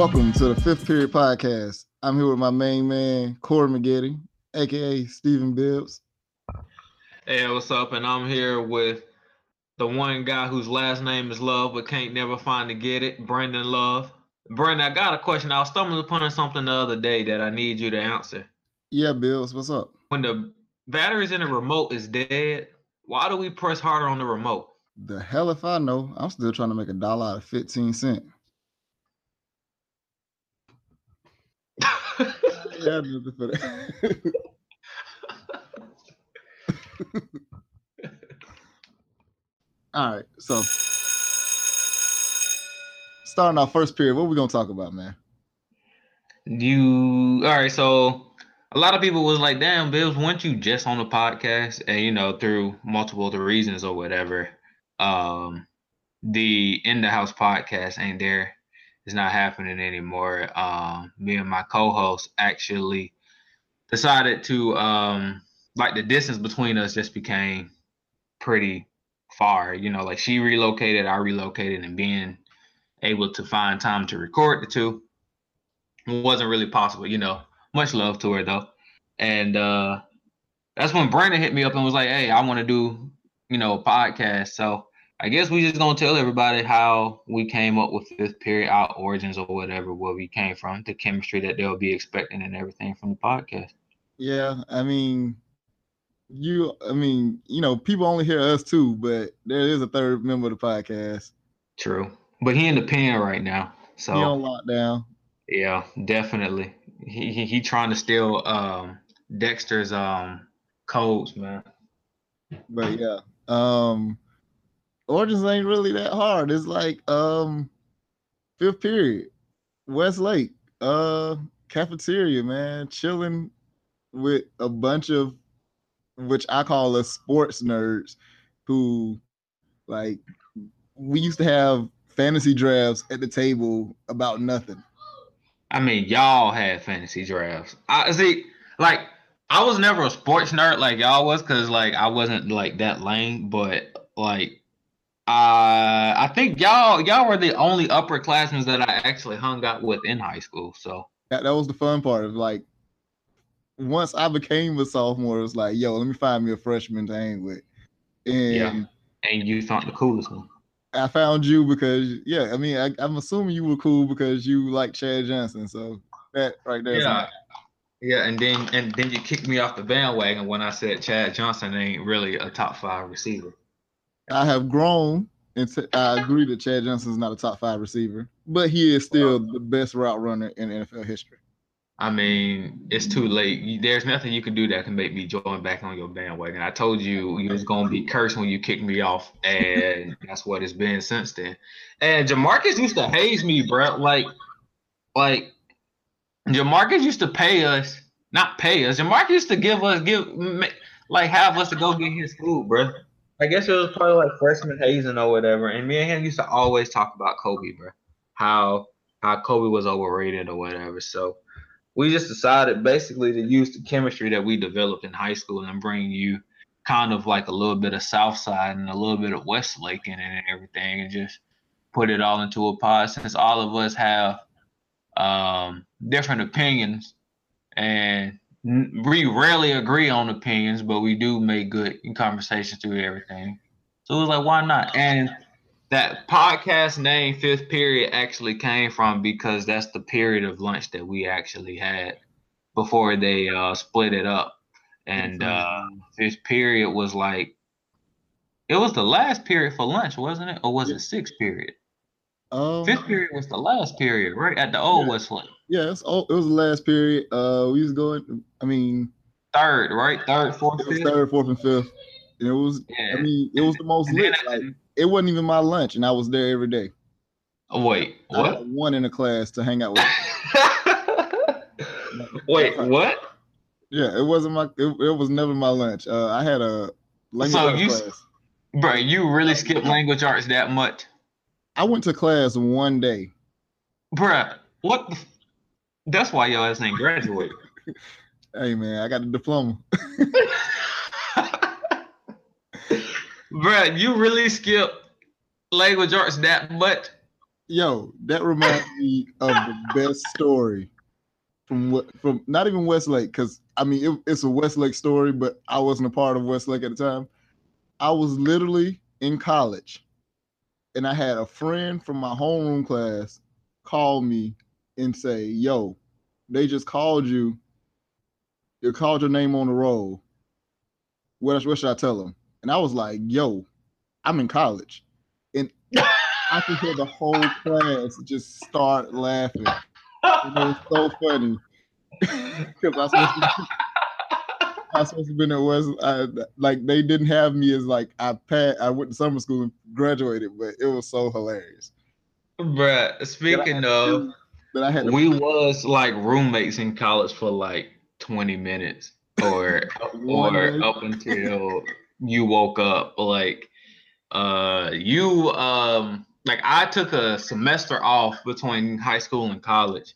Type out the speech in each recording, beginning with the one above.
Welcome to the Fifth Period Podcast. I'm here with my main man, Corey McGetty, aka Stephen Bibbs. Hey, what's up? And I'm here with the one guy whose last name is Love but can't never find to get it, Brandon Love. Brandon, I got a question. I was stumbling upon something the other day that I need you to answer. Yeah, Bibbs, what's up? When the batteries in the remote is dead, why do we press harder on the remote? The hell if I know. I'm still trying to make a dollar out of 15 cents. Yeah, for that. All right, so starting our first period, what are we gonna talk about, man? You all right? So a lot of people was like, "Damn, Bibbs, weren't you just on the podcast?" And you know, through multiple of the reasons or whatever, um, the in the house podcast ain't there. It's not happening anymore. Um, me and my co-host actually decided to um, like the distance between us just became pretty far. You know, like she relocated, I relocated, and being able to find time to record the two wasn't really possible. You know, much love to her though, and uh, that's when Brandon hit me up and was like, "Hey, I want to do, you know, a podcast." So I guess we just gonna tell everybody how we came up with fifth period, our origins or whatever, where we came from, the chemistry that they'll be expecting and everything from the podcast. Yeah, I mean, you, I mean, you know, people only hear us too, but there is a third member of the podcast. True, but he in the pen right now, so he on lockdown. Yeah, definitely. He he, he trying to steal um Dexter's um codes, man. But yeah, um Origins ain't really that hard. It's like um fifth period, Westlake, uh cafeteria, man, chilling with a bunch of which I call us sports nerds who like we used to have fantasy drafts at the table about nothing. I mean, y'all had fantasy drafts. I see, like, I was never a sports nerd like y'all was, cause like I wasn't like that lame. But like, uh, I think y'all y'all were the only upperclassmen that I actually hung out with in high school. So that, that was the fun part of like once I became a sophomore, it was like, yo, let me find me a freshman to hang with. And yeah. And you found the coolest one. I found you because yeah, I mean I, am assuming you were cool because you like Chad Johnson. So that right there. Yeah. Yeah, and then and then you kicked me off the bandwagon when I said Chad Johnson ain't really a top five receiver. I have grown and t- I agree that Chad Johnson is not a top five receiver, but he is still the best route runner in NFL history. I mean, it's too late. There's nothing you can do that can make me join back on your bandwagon. I told you you was gonna be cursed when you kicked me off, and that's what it's been since then. And Jamarcus used to haze me, bro. Like, like Jamarcus used to pay us, not pay us. Jamarcus used to give us, give, like, have us to go get his food, bro. I guess it was probably like freshman hazing or whatever. And me and him used to always talk about Kobe, bro. How how Kobe was overrated or whatever. So we just decided basically to use the chemistry that we developed in high school and bring you kind of like a little bit of South Side and a little bit of Westlake in it and everything and just put it all into a pod since all of us have um, different opinions and we rarely agree on opinions, but we do make good conversations through everything. So it was like, why not? And that podcast name, Fifth Period, actually came from because that's the period of lunch that we actually had before they uh, split it up. And uh, Fifth Period was like, it was the last period for lunch, wasn't it? Or was it sixth period? Um, Fifth period was the last period, right? At the old yeah. Westlake. Yeah, it was the last period. Uh, we was going. I mean, third, right? Third, fourth, fifth. third, fourth, and fifth. And it was. Yeah. I mean, it was the most lit. Like, it wasn't even my lunch, and I was there every day. Oh, wait, what? one in a class to hang out with. wait, what? Yeah, it wasn't my. It, it was never my lunch. Uh, I had a language so you, class. Bro, you really skipped language arts that much? I went to class one day. Bruh, what? The, that's why your ass ain't graduate. hey man, I got a diploma. Bruh, you really skip language arts that much? Yo, that reminds me of the best story from what from not even Westlake, because I mean it, it's a Westlake story, but I wasn't a part of Westlake at the time. I was literally in college, and I had a friend from my homeroom class call me and say, "Yo, they just called you. They called your name on the roll. What, what should I tell them?" And I was like, "Yo, I'm in college," and I could hear the whole class just start laughing. it was so funny because I was supposed to, I was supposed at West. I, like they didn't have me as like I passed. I went to summer school and graduated, but it was so hilarious. Bruh, speaking of, that I had we was like roommates in college for like 20 minutes or or up until you woke up. Like uh you um like I took a semester off between high school and college.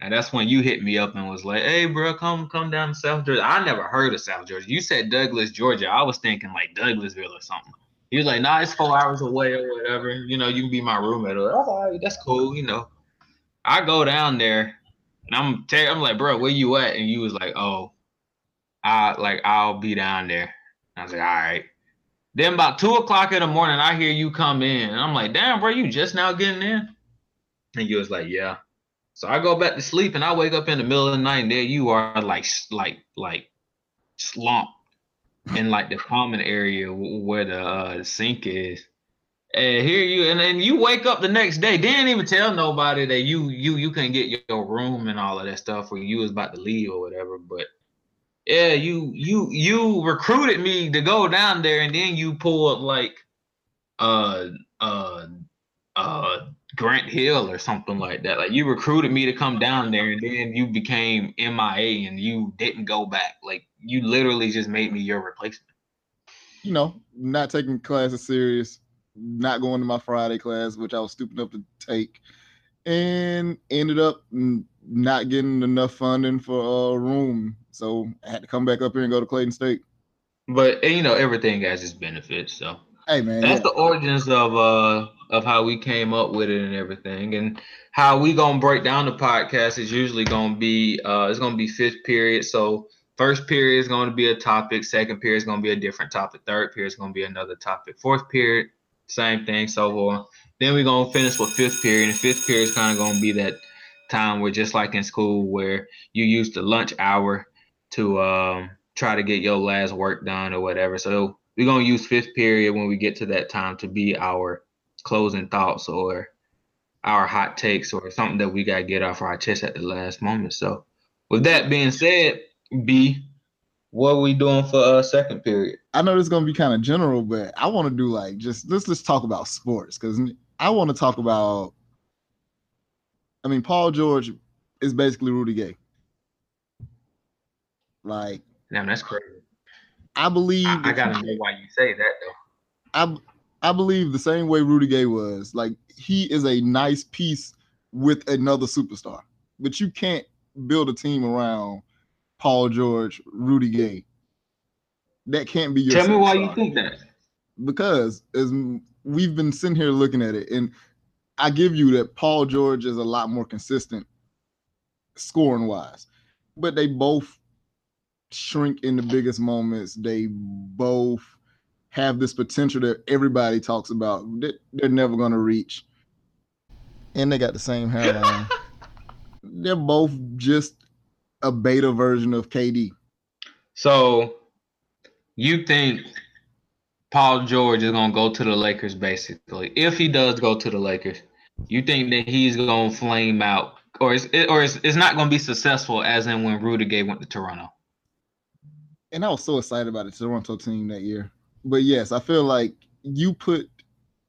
And that's when you hit me up and was like, "Hey, bro, come come down to South Georgia." I never heard of South Georgia. You said Douglas, Georgia. I was thinking like Douglasville or something. He was like, "Nah, it's four hours away or whatever. You know, you can be my roommate." Or, all right, that's cool. You know, I go down there and I'm I'm like, "Bro, where you at?" And you was like, "Oh, I like I'll be down there." I was like, "All right." Then about two o'clock in the morning, I hear you come in, and I'm like, "Damn, bro, you just now getting in?" And you was like, "Yeah." So I go back to sleep, and I wake up in the middle of the night, and there you are, like, like, like, slumped in like the common area where the uh, sink is. And here you, and then you wake up the next day. Didn't even tell nobody that you you you couldn't get your room and all of that stuff, or you was about to leave or whatever. But yeah, you you you recruited me to go down there, and then you pulled like uh uh uh Grant Hill or something like that. Like you recruited me to come down there, and then you became MIA, and you didn't go back. Like you literally just made me your replacement. You know, not taking classes serious, not going to my Friday class, which I was stupid enough to take, and ended up not getting enough funding for a room so I had to come back up here and go to Clayton State. But you know, everything has its benefits. So hey man, that's yeah. the origins of uh of how we came up with it and everything. And how we gonna break down the podcast is usually gonna be uh it's gonna be fifth period. So first period is gonna be a topic, second period is gonna be a different topic, third period is gonna be another topic, fourth period, same thing, so on. Then we're gonna finish with fifth period, and fifth period is kind of gonna be that time where just like in school where you use the lunch hour to um, try to get your last work done or whatever. So we're gonna use fifth period when we get to that time to be our closing thoughts or our hot takes or something that we gotta get off our chest at the last moment. So with that being said, B, what are we doing for uh second period? I know this is gonna be kind of general, but I want to do like just let's just talk about sports because I want to talk about. I mean, Paul George is basically Rudy Gay. Like, damn, that's crazy. I believe. I, I gotta know why you say that though. I I believe the same way Rudy Gay was. Like, he is a nice piece with another superstar, but you can't build a team around Paul George, Rudy Gay. That can't be your. Tell me why you think that. Because as we've been sitting here looking at it, and I give you that Paul George is a lot more consistent scoring wise, but they both shrink in the biggest moments. They both have this potential that everybody talks about. that They're never going to reach. And they got the same hairline. They're both just a beta version of KD. So you think Paul George is going to go to the Lakers basically? If he does go to the Lakers, you think that he's going to flame out or is it, or it's, it's not going to be successful as in when Rudy Gay went to Toronto? and I was so excited about the Toronto team that year. But yes, I feel like you put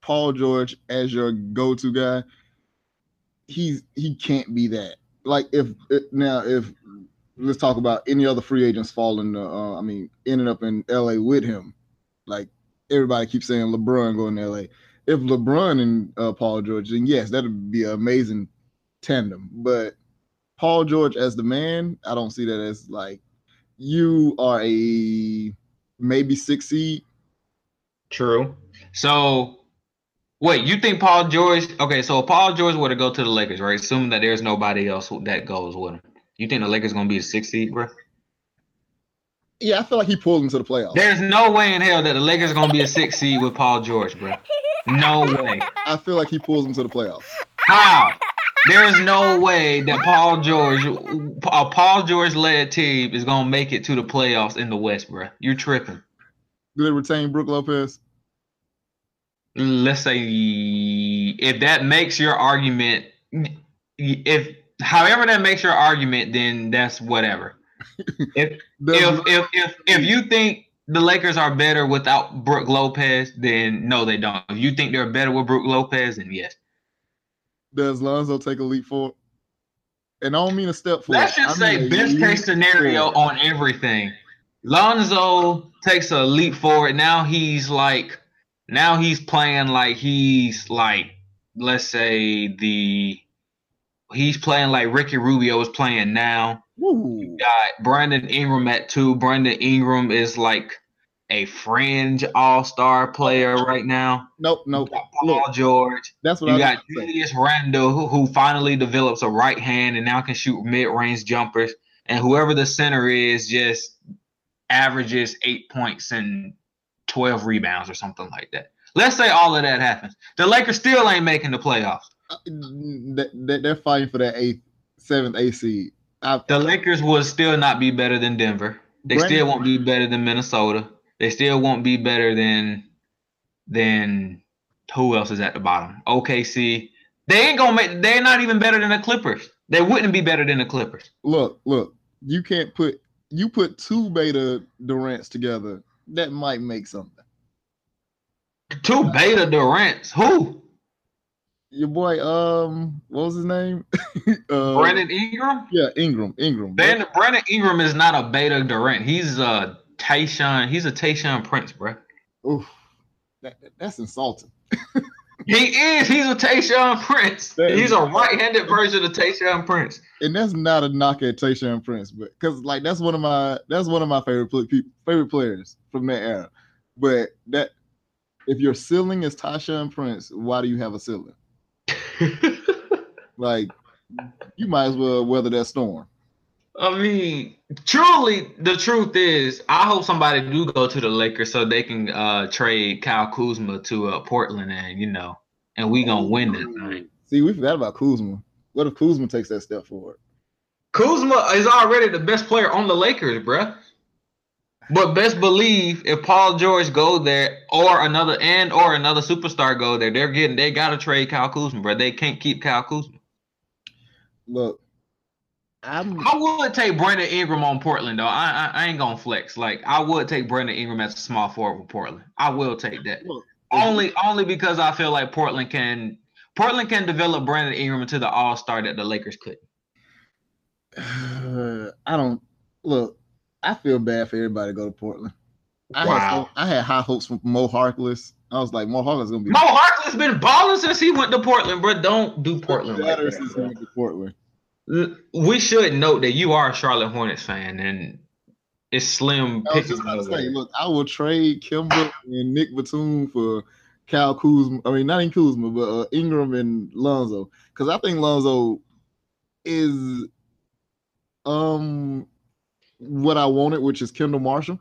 Paul George as your go-to guy. He's he can't be that. Like if now if let's talk about any other free agents falling. Uh, I mean, ending up in LA with him. Like everybody keeps saying LeBron going to LA. If LeBron and uh, Paul George, then yes, that'd be an amazing tandem. But Paul George as the man, I don't see that as like you are a maybe six seed. True. So Wait, you think Paul George? Okay, so Paul George were to go to the Lakers, right? Assuming that there's nobody else that goes with him, you think the Lakers gonna be the sixth seed, bro? Yeah, I feel like he pulled him to the playoffs. There's no way in hell that the Lakers are gonna be a sixth seed with Paul George, bro. No way. I feel like he pulls him to the playoffs. How? There is no way that Paul George, a Paul George led team, is gonna make it to the playoffs in the West, bro. You're tripping. Do they retain Brook Lopez? let's say if that makes your argument if however that makes your argument then that's whatever if, if, if if if you think the Lakers are better without Brook Lopez, then no, they don't. If you think they're better with Brook Lopez, then yes. Does Lonzo take a leap forward? And I don't mean a step forward. Let's just I say best case scenario forward. on everything. Lonzo takes a leap forward. Now he's like now he's playing like he's like let's say the he's playing like Ricky Rubio is playing now. Ooh. You got Brandon Ingram at two. Brandon Ingram is like a fringe all star player right now. Nope, nope. Paul Look, George. That's what you I got Julius Randle, who, who finally develops a right hand and now can shoot mid range jumpers. And whoever the center is just averages eight points and 12 rebounds or something like that. Let's say all of that happens. The Lakers still ain't making the playoffs. They're fighting for that eighth, seventh, eighth seed. I, the Lakers will still not be better than Denver. They Brandon, still won't be better than Minnesota. They still won't be better than than who else is at the bottom? OKC. They ain't gonna make. They're not even better than the Clippers. They wouldn't be better than the Clippers. Look, look. You can't put you put two beta Durants together that might make something. Two beta Durants. Who? Your boy, um, what was his name? uh, Brandon Ingram. Yeah, Ingram. Ingram. Brandon, Brandon Ingram is not a beta Durant. He's a Tayshaun. He's a Tayshaun Prince, bro. Oof, that, that's insulting. he is. He's a Tayshaun Prince. That he's is, a right-handed version of Tayshaun Prince. And that's not a knock at Tayshaun Prince, but because like that's one of my that's one of my favorite favorite players from that era. But that if your ceiling is Tayshaun Prince, why do you have a ceiling? like you might as well weather that storm. I mean, truly, the truth is, I hope somebody do go to the Lakers so they can uh, trade Kyle Kuzma to uh, Portland, and you know, and we gonna win that thing. See, we forgot about Kuzma. What if Kuzma takes that step forward? Kuzma is already the best player on the Lakers, bruh. But best believe if Paul George go there or another and or another superstar go there, they're getting they gotta trade Kyle Kuzma, bro. They can't keep Kyle Kuzma. Look, I'm I would take Brandon Ingram on Portland though. I, I, I ain't gonna flex. Like I would take Brandon Ingram as a small forward for Portland. I will take that. Look, only only because I feel like Portland can Portland can develop Brandon Ingram into the all star that the Lakers couldn't. Uh, I don't look. I feel bad for everybody to go to Portland. I wow. had I had high hopes for Mo Harkless. I was like, Mo Harkless is gonna be. Mo Harkless been balling since he went to Portland, bro. Don't do Portland. Like that. since he went to Portland. We should note that you are a Charlotte Hornets fan, and it's slim. I was just to say, look, I will trade Kemba and Nick Batum for Cal Kuzma. I mean, not in Kuzma, but uh, Ingram and Lonzo, because I think Lonzo is um what I wanted, which is Kendall Marshall.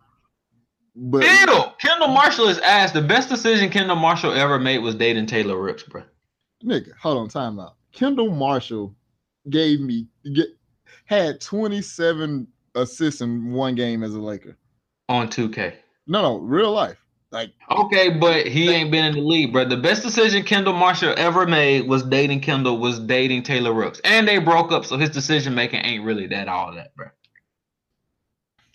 But Ew, Kendall Marshall is ass. The best decision Kendall Marshall ever made was dating Taylor Rooks, bro. Nigga, hold on, time out. Kendall Marshall gave me get had 27 assists in one game as a Laker. On 2K. No, no, real life. Like okay, but he ain't been in the league, bro. The best decision Kendall Marshall ever made was dating Kendall, was dating Taylor Rooks, and they broke up, so his decision making ain't really that all that, bro.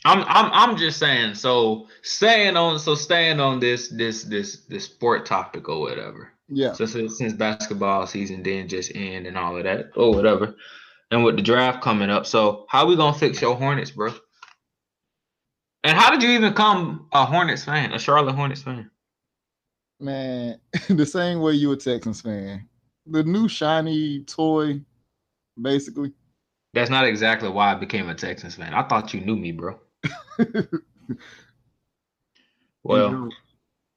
I'm I'm I'm just saying. So staying on so staying on this this this this sport topic or whatever. Yeah. So since, since basketball season didn't just end and all of that or whatever, and with the draft coming up, so how we gonna fix your Hornets, bro? And how did you even become a Hornets fan, a Charlotte Hornets fan? Man, the same way you a Texans fan. The new shiny toy, basically. That's not exactly why I became a Texans fan. I thought you knew me, bro. well,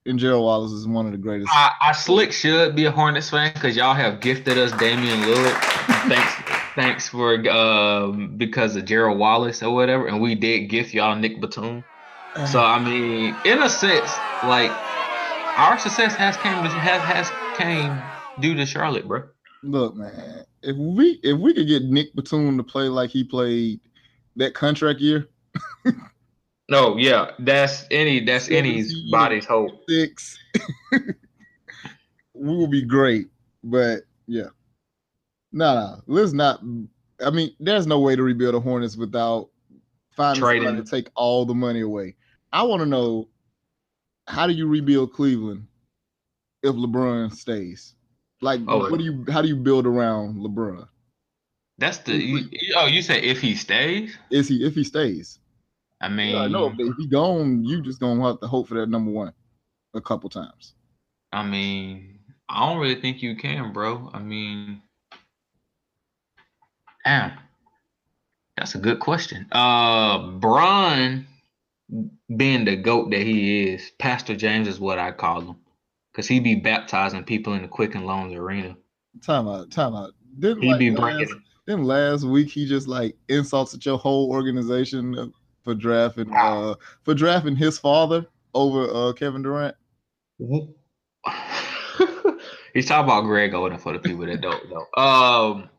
and Gerald Wallace is one of the greatest. I, I slick should be a Hornets fan because y'all have gifted us Damian Lillard. thanks, thanks for um because of Gerald Wallace or whatever, and we did gift y'all Nick Batum. So I mean, in a sense, like our success has came has has came due to Charlotte, bro. Look, man, if we if we could get Nick Batum to play like he played that contract year. no, yeah, that's any that's anybody's hope. Six, we will be great, but yeah, no, no, let's not. I mean, there's no way to rebuild a Hornets without finding Trading. somebody to take all the money away. I want to know how do you rebuild Cleveland if LeBron stays? Like, oh, what do you? How do you build around LeBron? That's the. You, oh, you say if he stays? Is he if he stays? I mean, yeah, no. If he gone, you just gonna have to hope for that number one a couple times. I mean, I don't really think you can, bro. I mean, damn, that's a good question. Uh, Bron, being the goat that he is, Pastor James is what I call him because he be baptizing people in the Quicken Loans arena. Time out, time out. Didn't he like be bringing. Then last week he just like insults at your whole organization for drafting uh for drafting his father over uh Kevin Durant. He's talking about Greg Oden for the people that don't know. Um,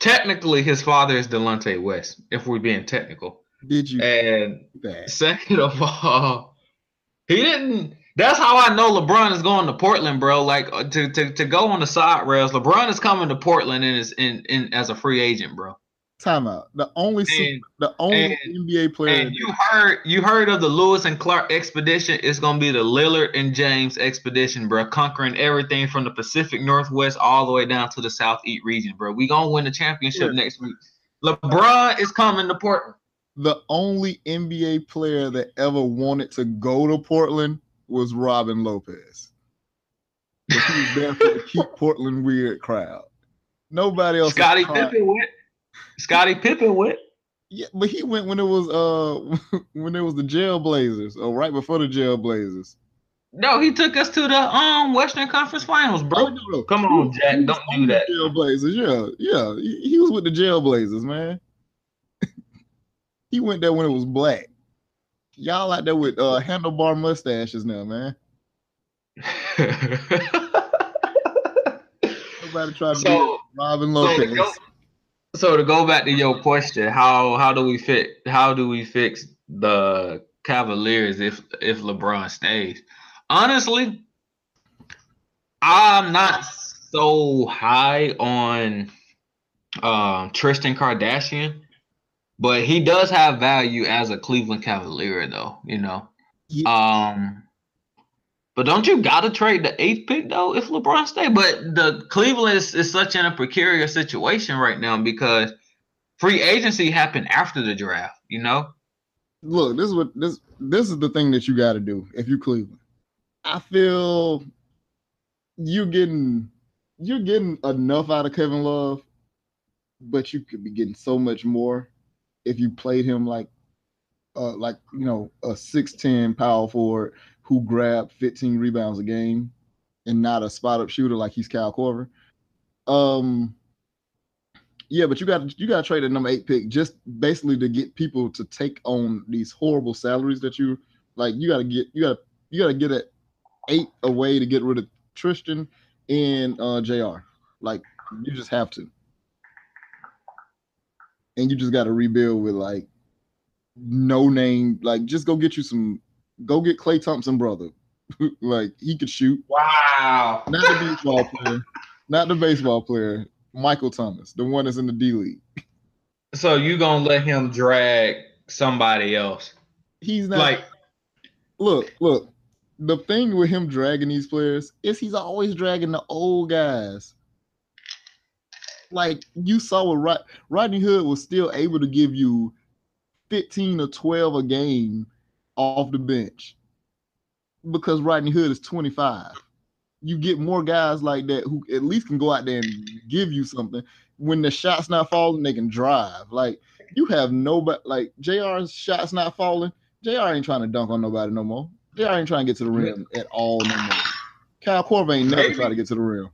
technically, his father is Delonte West. If we're being technical, did you? And second of all, he didn't that's how I know LeBron is going to Portland, bro. Like uh, to to, to go on the side rails. LeBron is coming to Portland and is in, in as a free agent, bro. Timeout. The only and, the only and, NBA player. And you heard you heard of the Lewis and Clark expedition? It's gonna be the Lillard and James expedition, bro. Conquering everything from the Pacific Northwest all the way down to the Southeast region, bro. We gonna win the championship yeah. next week. LeBron is coming to Portland. The only NBA player that ever wanted to go to Portland was Robin Lopez. He was there for the keep Portland weird crowd. Nobody else. Scottie Pippen went. Scottie Pippen went. Yeah, but he went when it was uh when it was the Jailblazers or right before the Jailblazers. No, he took us to the um Western Conference Finals, bro. No, no. Come on, Jack, don't do that. Jailblazers, yeah, yeah. He, he was with the Jailblazers, man. he went there when it was black. Y'all out there with uh handlebar mustaches now, man. Nobody try to so, Robin Lopez. So to, go, so to go back to your question, how how do we fit how do we fix the Cavaliers if if LeBron stays? Honestly, I'm not so high on um, Tristan Kardashian but he does have value as a Cleveland Cavalier, though. You know. Yeah. Um. But don't you gotta trade the eighth pick though if LeBron stay? But the Cleveland is, is such in a precarious situation right now because free agency happened after the draft. You know. Look, this is what this this is the thing that you got to do if you Cleveland. I feel you're getting you're getting enough out of Kevin Love, but you could be getting so much more if you played him like uh, like you know a 6'10 power forward who grabbed 15 rebounds a game and not a spot up shooter like he's Kyle Korver. Um yeah, but you got you got to trade a number eight pick just basically to get people to take on these horrible salaries that you like. You got to get you got to you got to get at eight away to get rid of Tristan and uh, Jr. Like you just have to and you just got to rebuild with like no name. Like, just go get you some. Go get Klay Thompson, brother. like he could shoot. Wow. Not the baseball player. Not the baseball player. Michael Thomas, the one that's in the D League. So you gonna let him drag somebody else? He's not like. Look, look. The thing with him dragging these players is he's always dragging the old guys like you saw with Rod- Rodney Hood was still able to give you 15 or 12 a game off the bench because Rodney Hood is 25. You get more guys like that who at least can go out there and give you something. When the shot's not falling, they can drive. Like you have nobody like JR's shots not falling. JR ain't trying to dunk on nobody no more. JR ain't trying to get to the rim at all no more. Kyle Korver ain't never Maybe. try to get to the rim.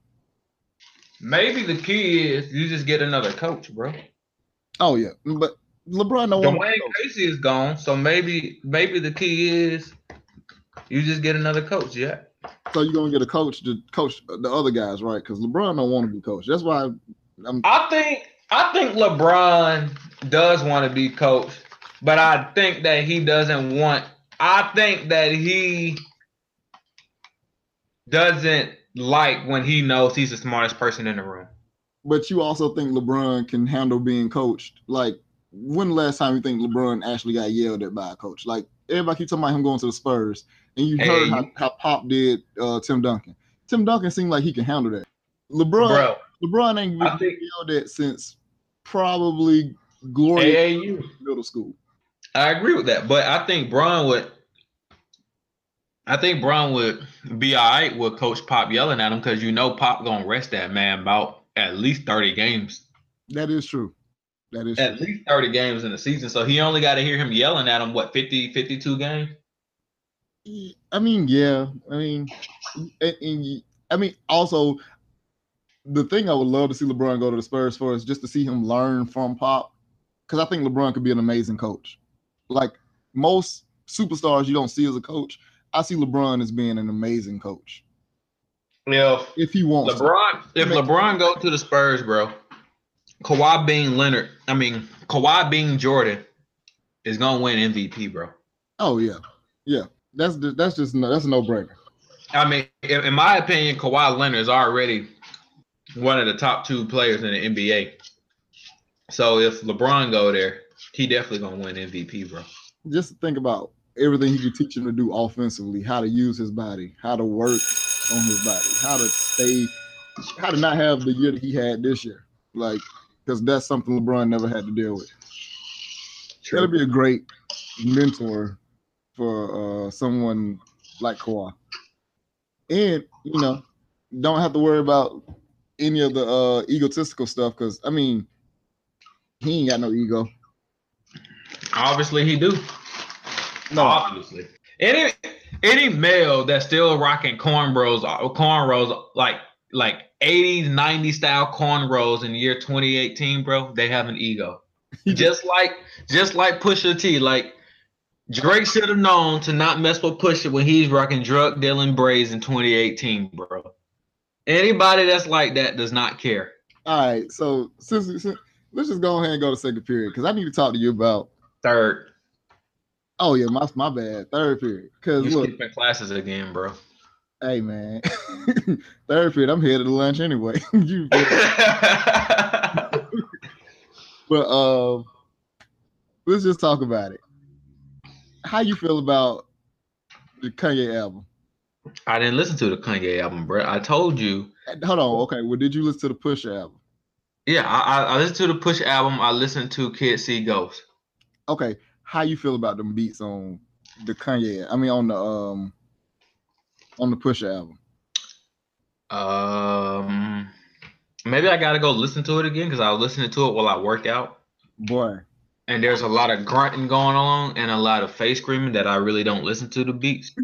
Maybe the key is you just get another coach, bro. Oh yeah, but LeBron want Dwane Casey is gone, so maybe maybe the key is you just get another coach. Yeah. So you're gonna get a coach to coach the other guys, right? Because LeBron don't want to be coached. That's why I'm. I think I think LeBron does want to be coached, but I think that he doesn't want. I think that he doesn't like when he knows he's the smartest person in the room. But you also think LeBron can handle being coached. Like, when the last time you think LeBron actually got yelled at by a coach? Like everybody keep talking about him going to the Spurs, and you Hey. heard how, how Pop did uh, Tim Duncan. Tim Duncan seemed like he can handle that. LeBron, Bro, LeBron ain't been think- yelled at since probably Gloria AAU. middle school. I agree with that, but I think Bron would. I think Bron would be all right with Coach Pop yelling at him because you know Pop gonna rest that man about at least thirty games, That is true. That is at true. least thirty games in the season. So he only got to hear him yelling at him what 50, 52 games. I mean, yeah. I mean, and, and- I mean, also, the thing I would love to see LeBron go to the Spurs for is just to see him learn from Pop, because I think LeBron could be an amazing coach. Like most superstars, you don't see as a coach. I see LeBron as being an amazing coach Yeah, if he wants. to. LeBron. If Make- LeBron go to the Spurs, bro, Kawhi being Leonard, I mean Kawhi being Jordan, is gonna win MVP, bro. Oh yeah, yeah. That's that's just no, that's a no brainer. I mean, in, in my opinion, Kawhi Leonard is already one of the top two players in the NBA. So if LeBron go there, he definitely gonna win MVP, bro. Just think about everything he could teach him to do offensively, how to use his body, how to work on his body, how to stay, how to not have the year that he had this year. Like, because that's something LeBron never had to deal with. That'll be a great mentor for uh, someone like Kawhi. And, you know, don't have to worry about any of the uh, egotistical stuff because, I mean, he ain't got no ego. Obviously, he do. No, obviously, any any male that's still rocking cornrows, uh, cornrows like like 80s, 90s style cornrows in the year 2018, bro, they have an ego. just like just like Pusha T, like Drake should have known to not mess with Pusha when he's rocking drug dealing braids in 2018, bro. Anybody that's like that does not care. All right, so since, since let's just go ahead and go to second period because I need to talk to you about. Third, Oh yeah, my my bad. Third period. Because you look, skipping classes again, bro. hey man, third period. I'm headed to lunch anyway. you, but um, let's just talk about it. How you feel about the Kanye album? I didn't listen to the Kanye album, bro. I told you. Hold on. Okay. Well, did you listen to the Push album? Yeah, I, I, I listened to the Push album. I listened to Kid See Ghost. Okay. How you feel about them beats on the Kanye? I mean, on the um, on the Push album. Um, maybe I gotta go listen to it again because I was listening to it while I worked out, Boy, and there's a lot of grunting going on and a lot of face screaming that I really don't listen to the beats.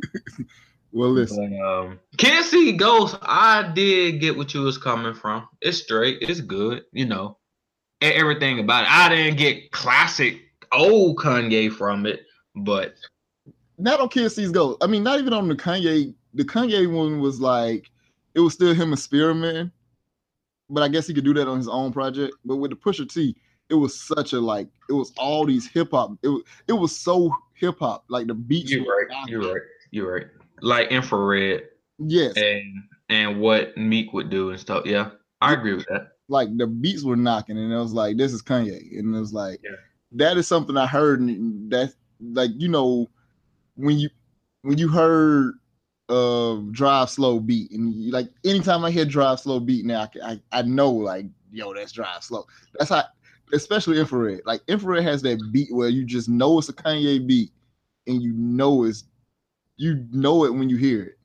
well, listen. But, um, Kid See Ghost, I did get what you was coming from. It's straight. It's good. You know, everything about it. I didn't get classic old Kanye from it, but not on Kids See Ghosts. I mean, not even on the Kanye. The Kanye one was like it was still him experimenting, but I guess he could do that on his own project. But with the Pusha T, it was such a like it was all these hip hop. It was it was so hip hop. Like the beats. you're right. You're right. You're right. Like infrared Yes, and and what Meek would do and stuff. Yeah, I agree with that. like the beats were knocking, and it was like this is Kanye, and it was like Yeah. That is something I heard. And that like you know when you when you heard uh drive slow beat and you, like anytime I hear drive slow beat now I, I I know like yo that's drive slow. That's how especially infrared. Like infrared has that beat where you just know it's a Kanye beat and you know it's you know it when you hear it.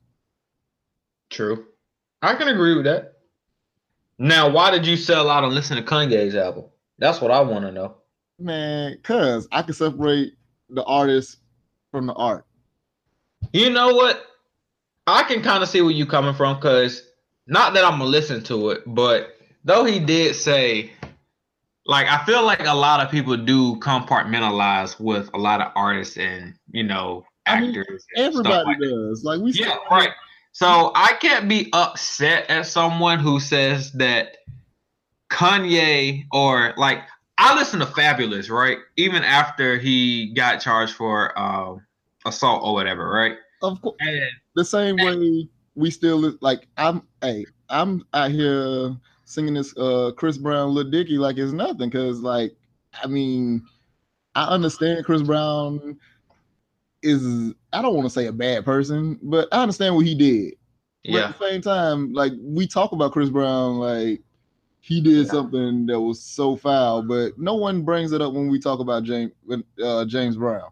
True. I can agree with that. Now, why did you sell out and listen to Kanye's album? That's what I want to know. Man, cause I can separate the artist from the art. You know what? I can kind of see where you coming from because not that I'm gonna listen to it, but though he did say, like, I feel like a lot of people do compartmentalize with a lot of artists and you know actors. I mean, everybody like does. Like we, yeah, right. So I can't be upset at someone who says that Kanye or like I listen to Fabolous, right? Even after he got charged for uh, assault or whatever, right? Of course. And, the same way we still like I'm hey, I'm out here singing this uh Chris Brown Lil Dicky like it's nothing because like I mean I understand Chris Brown is I don't want to say a bad person, but I understand what he did. Yeah. At the same time, like we talk about Chris Brown, like he did yeah. something that was so foul, but no one brings it up when we talk about James uh, James Brown.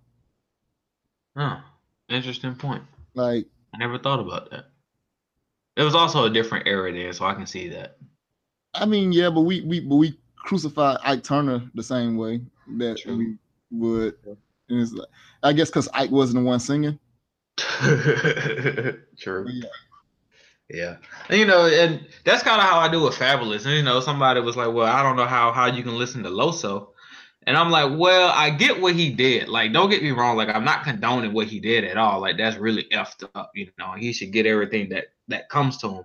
Huh. Interesting point. Like I never thought about that. It was also a different era there, so I can see that. I mean, yeah, but we we but we crucified Ike Turner the same way that True. we would. And it's like, I guess because Ike wasn't the one singing. True. Yeah. Yeah, and, you know, and that's kind of how I do with Fabolous. And you know, somebody was like, "Well, I don't know how how you can listen to Loso," and I'm like, "Well, I get what he did. Like, don't get me wrong. Like, I'm not condoning what he did at all. Like, that's really effed up. You know, he should get everything that that comes to him.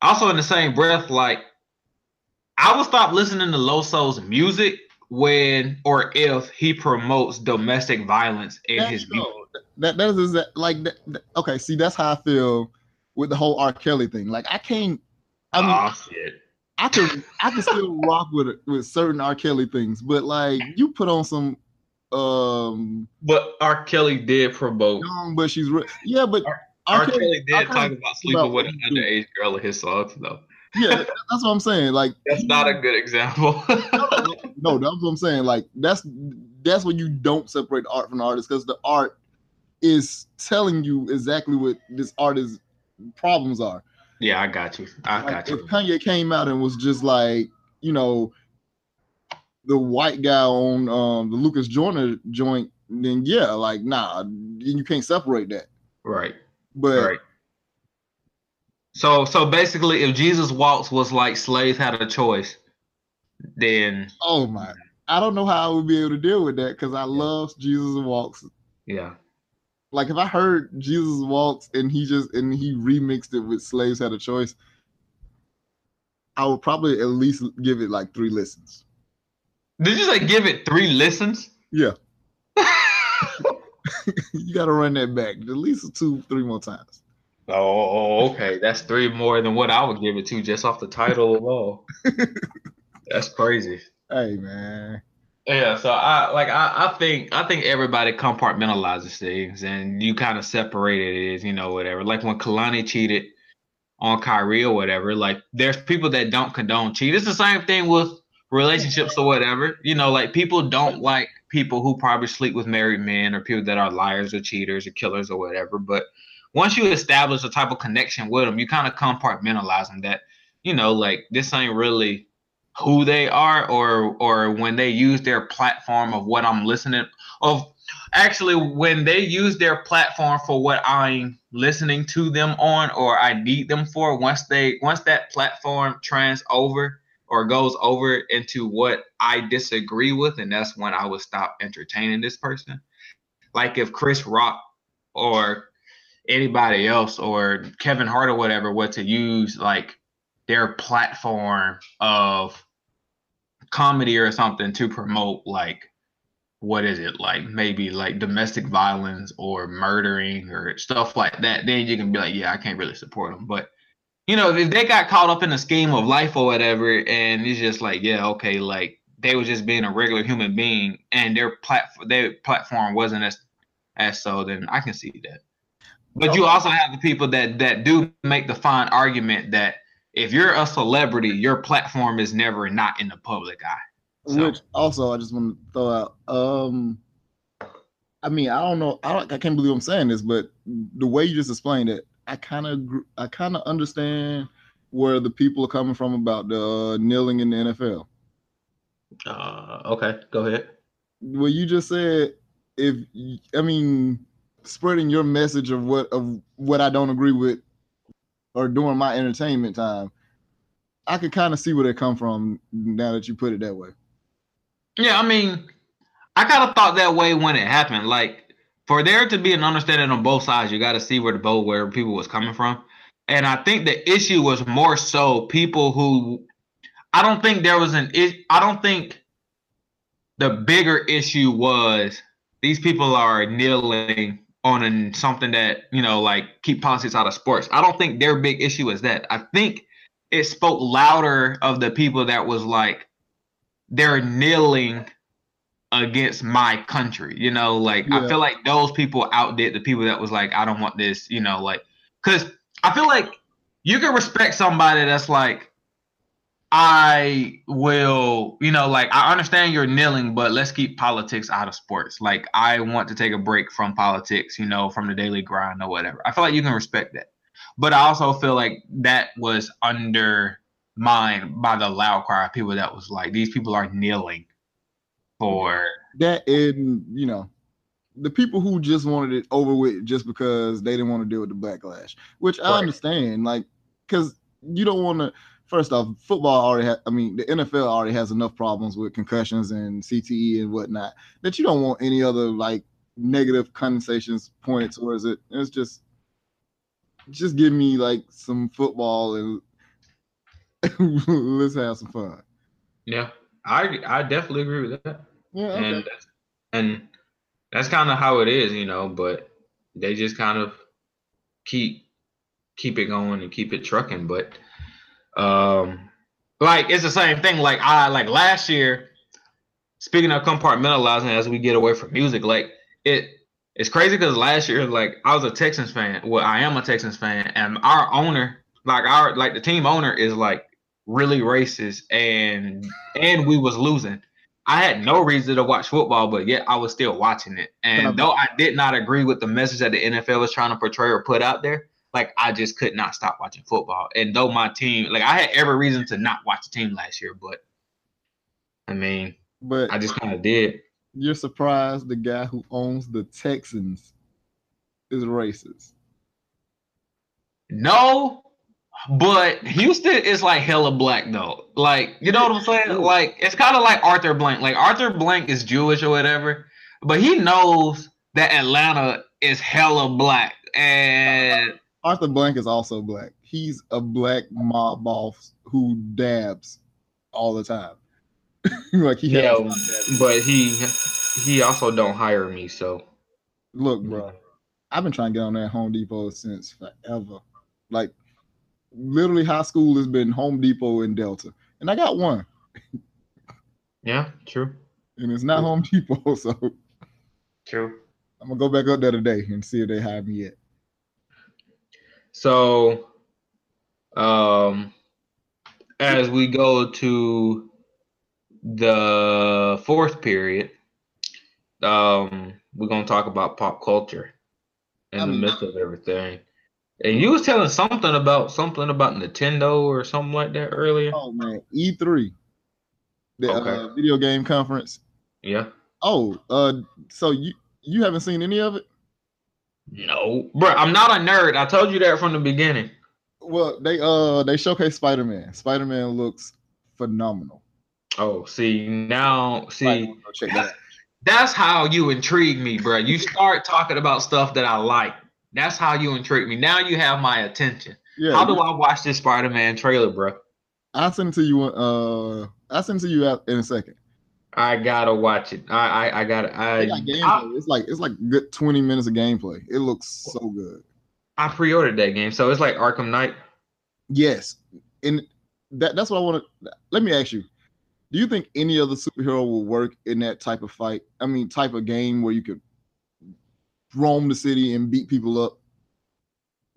Also, in the same breath, like, I would stop listening to Loso's music when or if he promotes domestic violence in his music. That that is that like that, okay. See, that's how I feel with the whole R. Kelly thing. Like I can't. I mean, oh, shit. I can I can still rock with with certain R. Kelly things, but like you put on some. um But R. Kelly did promote. Young, but she's re- yeah, but R. R. Kelly, Kelly did talk about sleeping about with an underage girl in his songs, though. yeah, that's what I'm saying. Like that's not a good example. no, that's what I'm saying. Like that's that's when you don't separate the art from the artist because the art is telling you exactly what this artist problems are. Yeah, I got you. I like, got you. If Kanye came out and was just like, you know, the white guy on um, the Lucas Joyner joint, then yeah, like nah, you can't separate that. Right. But right. So so basically, if Jesus walks was like slaves had a choice, then oh my, I don't know how I would be able to deal with that because I yeah. love Jesus walks. Yeah. Like if I heard Jesus walks and he just and he remixed it with slaves had a choice, I would probably at least give it like three listens. Did you say give it three listens? Yeah. you got to run that back at least two, three more times. Oh, okay. That's three more than what I would give it to just off the title alone. That's crazy. Hey man. Yeah, so I like I, I think I think everybody compartmentalizes things and you kind of separate it as, you know, whatever. Like when Kehlani cheated on Kyrie or whatever, like there's people that don't condone cheat. It's the same thing with relationships or whatever. You know, like people don't like people who probably sleep with married men or people that are liars or cheaters or killers or whatever. But once you establish a type of connection with them, you kind of compartmentalize them that, you know, like this ain't really who they are or or when they use their platform of what I'm listening of actually when they use their platform for what I'm listening to them on or I need them for once they once that platform trans over or goes over into what I disagree with and that's when I would stop entertaining this person. Like if Chris Rock or anybody else or Kevin Hart or whatever were to use like their platform of comedy or something to promote like what is it? Like maybe like domestic violence or murdering or stuff like that then you can be like yeah i can't really support them but you know if they got caught up in the scheme of life or whatever and it's just like yeah okay like they was just being a regular human being and their platform their platform wasn't as as so then i can see that. But you also have the people that that do make the fine argument that if you're a celebrity, your platform is never not in the public eye. So. Which also I just want to throw out. Um, I mean, I don't know. I don't. I can't believe I'm saying this, but the way you just explained it, I kind of, I kind of understand where the people are coming from about the uh, kneeling in the NFL. Uh, okay, go ahead. Well, you just said if I mean spreading your message of what of what I don't agree with or during my entertainment time, I could kind of see where they come from now that you put it that way. Yeah, I mean, I kind of thought that way when it happened. Like, for there to be an understanding on both sides, you got to see where the both where people was coming from. And I think the issue was more so people who I don't think there was an I don't think the bigger issue was these people are kneeling on something that you know like keep politics out of sports. I don't think their big issue is that. I think it spoke louder of the people that was like they're kneeling against my country. You know, like yeah. I feel like those people outdid the people that was like, I don't want this, you know, like because I feel like you can respect somebody that's like, I will, you know, like I understand you're kneeling, but let's keep politics out of sports. Like I want to take a break from politics, you know, from the daily grind or whatever. I feel like you can respect that. But I also feel like that was undermined by the loud cry of people that was like, these people are kneeling for that and you know the people who just wanted it over with just because they didn't want to deal with the backlash, which I understand, like, because you don't want to. First off, football already. Ha- I mean, the NFL already has enough problems with concussions and CTE and whatnot that you don't want any other like negative connotations pointed towards it. It's just, just give me like some football and let's have some fun. Yeah, I I definitely agree with that. Yeah, okay. and and that's kind of how it is, you know. But they just kind of keep keep it going and keep it trucking. But um, like it's the same thing. Like I like last year. Speaking of compartmentalizing, as we get away from music, like it it's crazy because last year, like I was a Texans fan. Well, I am a Texans fan, and our owner, like our like the team owner, is like really racist, and and we was losing. I had no reason to watch football, but yet I was still watching it. And though I did not agree with the message that the NFL was trying to portray or put out there, like I just could not stop watching football. And though my team, like I had every reason to not watch the team last year, but I mean, but I just kind of did. You're surprised the guy who owns the Texans is racist. No, but Houston is like hella black though. Like, you know what I'm saying? Like, it's kind of like Arthur Blank. Like Arthur Blank is Jewish or whatever, but he knows that Atlanta is hella black. And Arthur Blank is also black. He's a black mob boss who dabs all the time. like he yeah, but he he also don't hire me. So look, bro, I've been trying to get on that Home Depot since forever. Like literally high school has been Home Depot in Delta, and I got one. yeah, true. And it's not true. Home Depot, so true. I'm gonna go back up there today and see if they have me yet. So, um, as we go to the fourth period, um, we're gonna talk about pop culture in mean, the midst of everything. And you was telling something about something about Nintendo or something like that earlier. Oh man, E3, the okay. uh, video game conference. Yeah. Oh, uh, so you you haven't seen any of it? No, bro. I'm not a nerd. I told you that from the beginning. Well, they uh they showcase Spider Man. Spider Man looks phenomenal. Oh, see now, see that's, that's how you intrigue me, bro. You start talking about stuff that I like. That's how you intrigue me. Now you have my attention. Yeah, how do I watch this Spider-Man trailer, bro? I'll send it to you. Uh, I'll send it to you in a second. I gotta watch it. I I, I gotta. I, it's like it's like good twenty minutes of gameplay. It looks so good. I pre-ordered that game, so it's like Arkham Knight. Yes, and that that's what I want to. Let me ask you: Do you think any other superhero will work in that type of fight? I mean, type of game where you could roam the city and beat people up.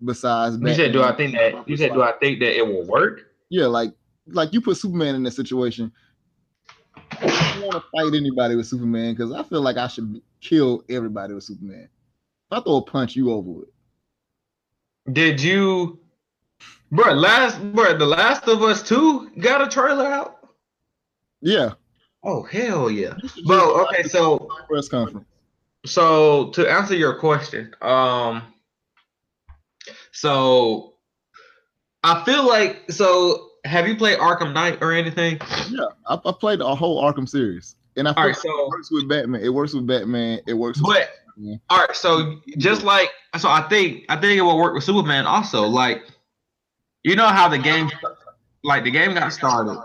Besides, you said, do I think that? You said, do I think that it will work? Yeah, like like you put Superman in that situation. I don't want to fight anybody with Superman because I feel like I should kill everybody with Superman. If I throw a punch, you over it. Did you, bro? Last, bro, The Last of Us Two got a trailer out. Yeah. Oh hell yeah, bro. Okay, so press conference. so to answer your question, um, so I feel like so. Have you played Arkham Knight or anything? Yeah, I, I played a whole Arkham series, and I All right, so it works with Batman. It works with Batman. It works. With But all right, so just like so, I think I think it will work with Superman also. Like, you know how the game, like the game got started,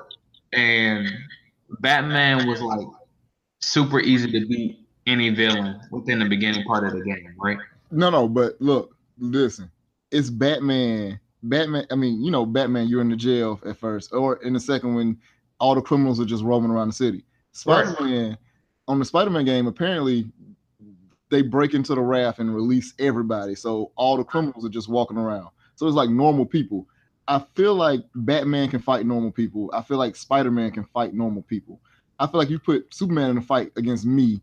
and Batman was like super easy to beat any villain within the beginning part of the game, right? No, no, but look, listen. It's Batman. Batman. I mean, you know, Batman. You're in the jail at first, or in the second when all the criminals are just roaming around the city. Right. Spider-Man. On the Spider-Man game, apparently they break into the raft and release everybody, so all the criminals are just walking around. So it's like normal people. I feel like Batman can fight normal people. I feel like Spider-Man can fight normal people. I feel like you put Superman in a fight against me.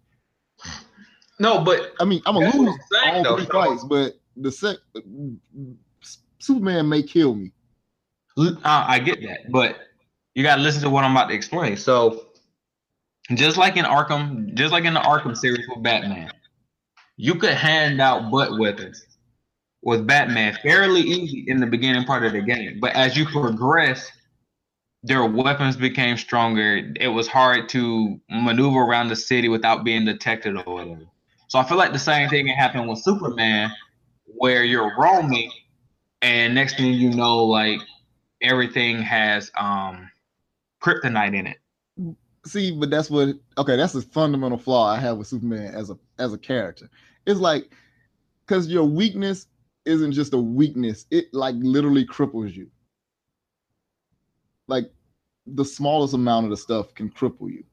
No, but I mean, I'm gonna lose what I'm saying, all though, three fights, but the sec Superman may kill me. Uh, I get that, but you got to listen to what I'm about to explain. So, just like in Arkham, just like in the Arkham series with Batman, you could hand out butt weapons with Batman fairly easy in the beginning part of the game, but as you progress, their weapons became stronger. It was hard to maneuver around the city without being detected or whatever. So I feel like the same thing can happen with Superman, where you're roaming, and next thing you know, like everything has um kryptonite in it. See, but that's what okay, that's a fundamental flaw I have with Superman as a as a character. It's like because your weakness isn't just a weakness, it like literally cripples you. Like the smallest amount of the stuff can cripple you.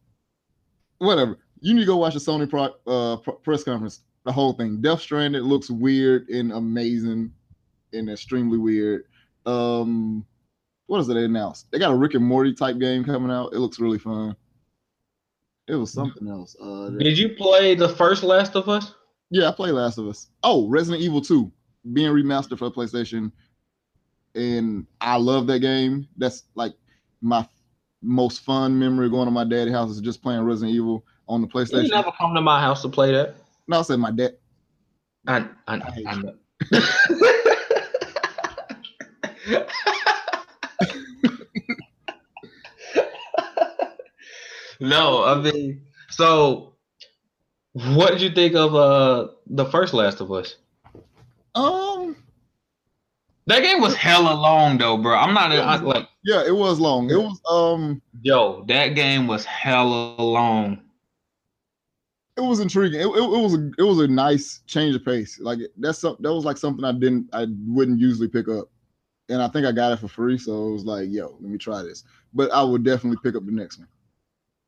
Whatever. You need to go watch the Sony pro, uh, press conference. The whole thing. Death Stranding looks weird and amazing and extremely weird. Um, what is it they announced? They got a Rick and Morty type game coming out. It looks really fun. It was something else. Uh, Did you play the first Last of Us? yeah, I play Last of Us. Oh, Resident Evil 2 being remastered for the PlayStation. And I love that game. That's like my most fun memory going to my daddy's house is just playing Resident Evil on the You PlayStation. never come to my house to play that. No, I said my dad. I, I, I I you. no, I mean, so what did you think of uh the first Last of Us? Um, That game was hella long though, bro. I'm not I, like yeah, it was long. It was um, yo, that game was hella long. it was intriguing. It, it, it was a it was a nice change of pace. Like that's that was like something I didn't I wouldn't usually pick up, and I think I got it for free. So it was like, yo, let me try this. But I would definitely pick up the next one.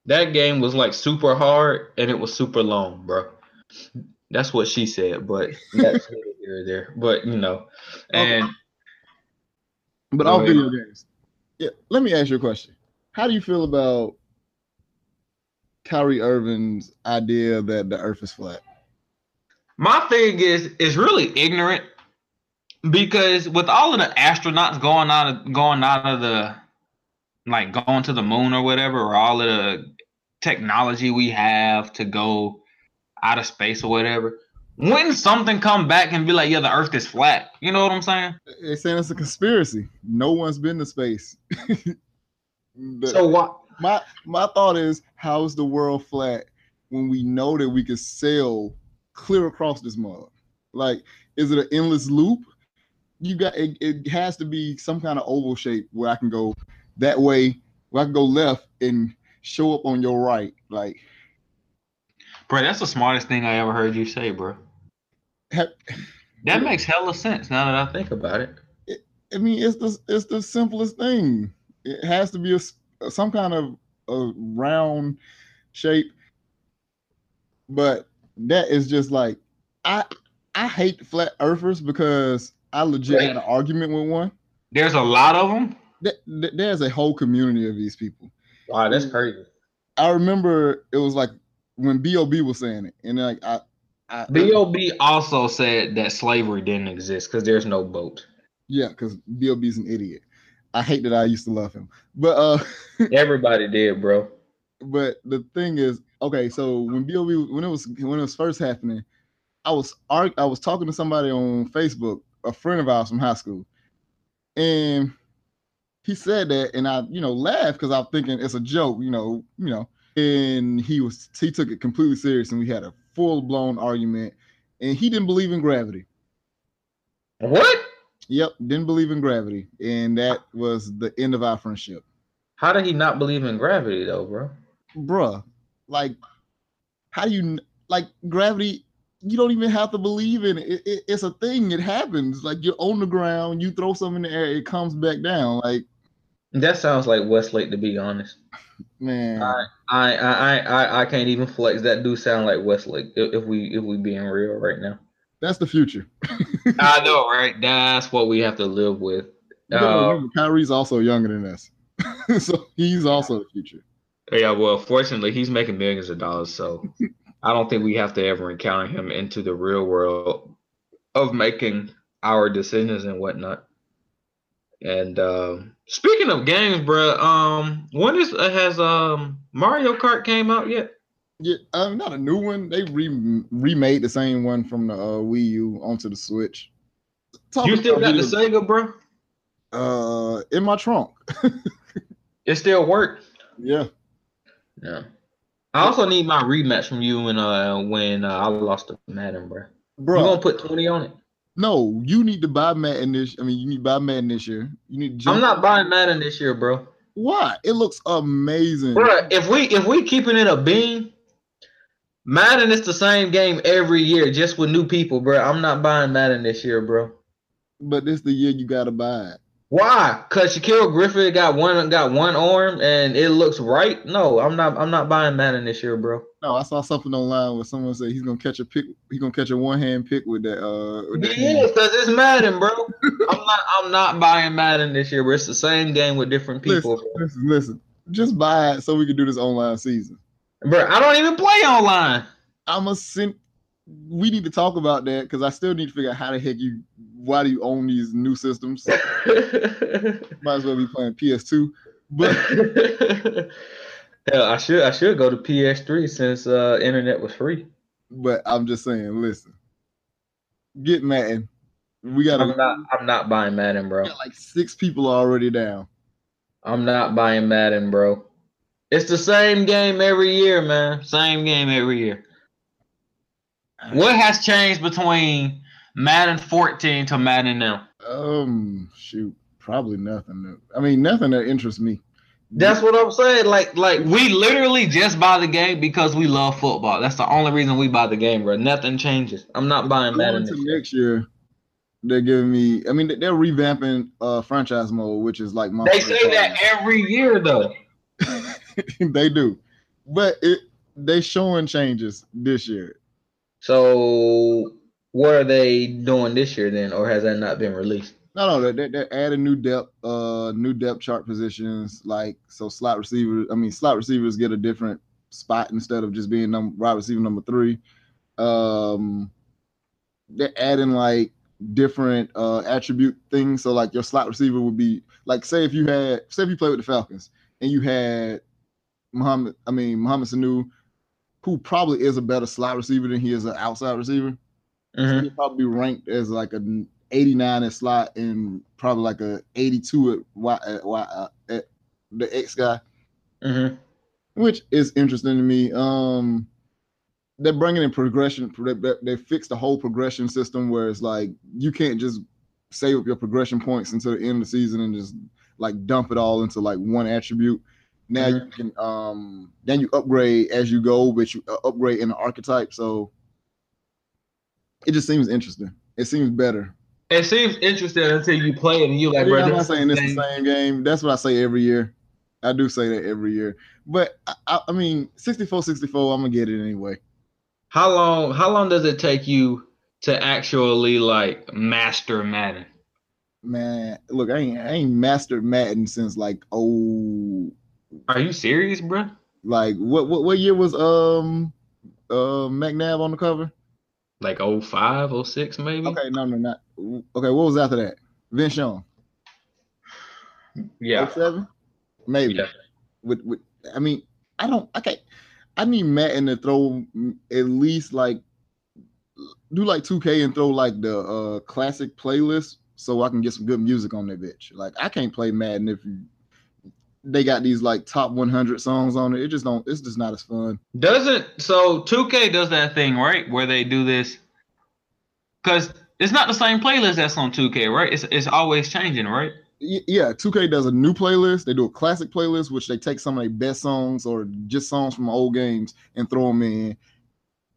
That game was like super hard and it was super long, bro. That's what she said, but that's here there. But you know, oh, and But all video games. Yeah, let me ask you a question. How do you feel about Kyrie Irving's idea that the Earth is flat? my thing is is really ignorant because with all of the astronauts going out of going out of the like going to the moon or whatever, or all of the technology we have to go out of space or whatever. When something come back and be like, yeah, the Earth is flat, you know what I'm saying? They're saying it's a conspiracy. No one's been to space. So what? my my thought is, how is the world flat when we know that we could sail clear across this mud? Like, is it an endless loop? You got it, it has to be some kind of oval shape where I can go that way, where I can go left and show up on your right. Like, Bro, that's the smartest thing I ever heard you say, bro. ha- That makes hella sense now that I think about it. I mean, it's the it's the simplest thing. It has to be a some kind of a round shape, but that is just like I I hate flat earthers because I legit had an argument with one. There's a lot of them. Th- th- There's a whole community of these people. Wow, that's crazy. I remember it was like when B.o.B was saying it, and like I, I B.o.B also said that slavery didn't exist because there's no boat. yeah, because B.o.B's an idiot. I hate that I used to love him, but uh. Everybody did, bro. but the thing is, okay, so when B.o.B when it was when it was first happening, I was I was talking to somebody on Facebook, a friend of ours from high school, and he said that, and I you know laughed because I'm thinking it's a joke, you know, you know, and he was he took it completely serious, and we had a full blown argument, and he didn't believe in gravity. What? Yep, didn't believe in gravity, and that was the end of our friendship. How did he not believe in gravity though, bro? Bruh, like, how do you like gravity? You don't even have to believe in it. It, it. It's a thing. It happens. Like you're on the ground, you throw something in the air, it comes back down. Like That sounds like Westlake, to be honest. man, I, I, I, I, I can't even flex. That do sound like Westlake. If, if we, if we being real right now, that's the future. I know, right? that's what we have to live with. You Uh, remember, Kyrie's also younger than us, so he's also the future. Yeah, well, fortunately, he's making millions of dollars, so I don't think we have to ever encounter him into the real world of making our decisions and whatnot. And um, speaking of games, bro, um, when is uh, has um Mario Kart came out yet? Yeah, um, not a new one. They re- remade the same one from the uh, Wii U onto the Switch. Talking You still got the Sega, bro? uh in my trunk. It still work. Yeah. yeah. I also need my rematch from you when, uh, when uh, I lost to Madden, bro. Bro, You gonna put twenty on it? no, you need to buy Madden this. I mean, you need to buy Madden this year. You need to jump. I'm not buying Madden this year, bro. Why? It looks amazing. Bro, if we if we keeping it a bean, Madden is the same game every year, just with new people, bro. I'm not buying Madden this year, bro. But this the year you gotta buy it. Why? Cause Shaquem Griffin got one got one arm and it looks right. No, I'm not. I'm not buying Madden this year, bro. No, I saw something online where someone said he's gonna catch a pick. He's gonna catch a one hand pick with that. Uh, with that Yeah, hand. cause it's Madden, bro. I'm not. I'm not buying Madden this year, bro. It's the same game with different people, Listen, listen, listen. Just buy it so we can do this online season. bro. I don't even play online. I'm a send. We need to talk about that because I still need to figure out how the heck you. Why do you own these new systems? Might as well be playing PS2. But Hell, I should. I should go to PS3 since uh, internet was free. but I'm just saying, listen. Get Madden. We got I'm not. I'm not buying Madden, bro. like six people already down. I'm not buying Madden, bro. It's the same game every year, man. Same game every year. What has changed between Madden 14 to Madden now? Um, shoot, probably nothing. That, I mean, nothing that interests me. That's what I'm saying. Like, like We literally just buy the game because we love football. That's the only reason we buy the game, bro. nothing changes. I'm not buying Madden. going This to year. next year. They're giving me. I mean, they're revamping uh franchise mode, which is like my. They say that every year, though. they do, but it they showing changes this year. So, what are they doing this year then, or has that not been released? No, no, they're, they're adding new depth, uh, new depth chart positions. Like so, slot receivers. I mean, slot receivers get a different spot instead of just being number wide receiver number three. Um, they're adding like different uh attribute things. So like your slot receiver would be like, say if you had, say if you play with the Falcons and you had Mohamed, I mean Mohamed Sanu, who probably is a better slot receiver than he is an outside receiver. So Mhm. he'd probably be ranked as like a 89 at slot and probably like a 82 at, Y, at, Y, uh, at the X guy, Mhm. which is interesting to me. Um, they're bringing in progression. They, they, fixed the whole progression system where it's like you can't just save up your progression points until the end of the season and just like dump it all into like one attribute. Now you can um then you upgrade as you go, but you uh, upgrade in the archetype. So it just seems interesting. It seems better. It seems interesting until you play it and you like, Yeah, I'm not saying it's the same. game. That's what I say every year. I do say that every year. But I, I, I mean, 64 64, I'm gonna get it anyway. How long? How long does it take you to actually like master Madden? Man, look, I ain't I ain't mastered Madden since like oh Are you serious, bro? like what what what year was um uh McNabb on the cover? Like 05, 06 maybe? Okay, no, no, not okay. What was after that? Vince Young. Yeah. 07? Maybe. Yeah. With with I mean, I don't I can't I need Madden to throw at least like do like 2K and throw like the uh classic playlist so I can get some good music on that bitch. Like I can't play Madden if you, they got these like top 100 songs on it. It just don't. It's just not as fun. Doesn't so 2K does that thing right where they do this because it's not the same playlist that's on 2K, right? It's it's always changing, right? yeah, 2K does a new playlist. They do a classic playlist, which they take some of their best songs or just songs from old games and throw them in.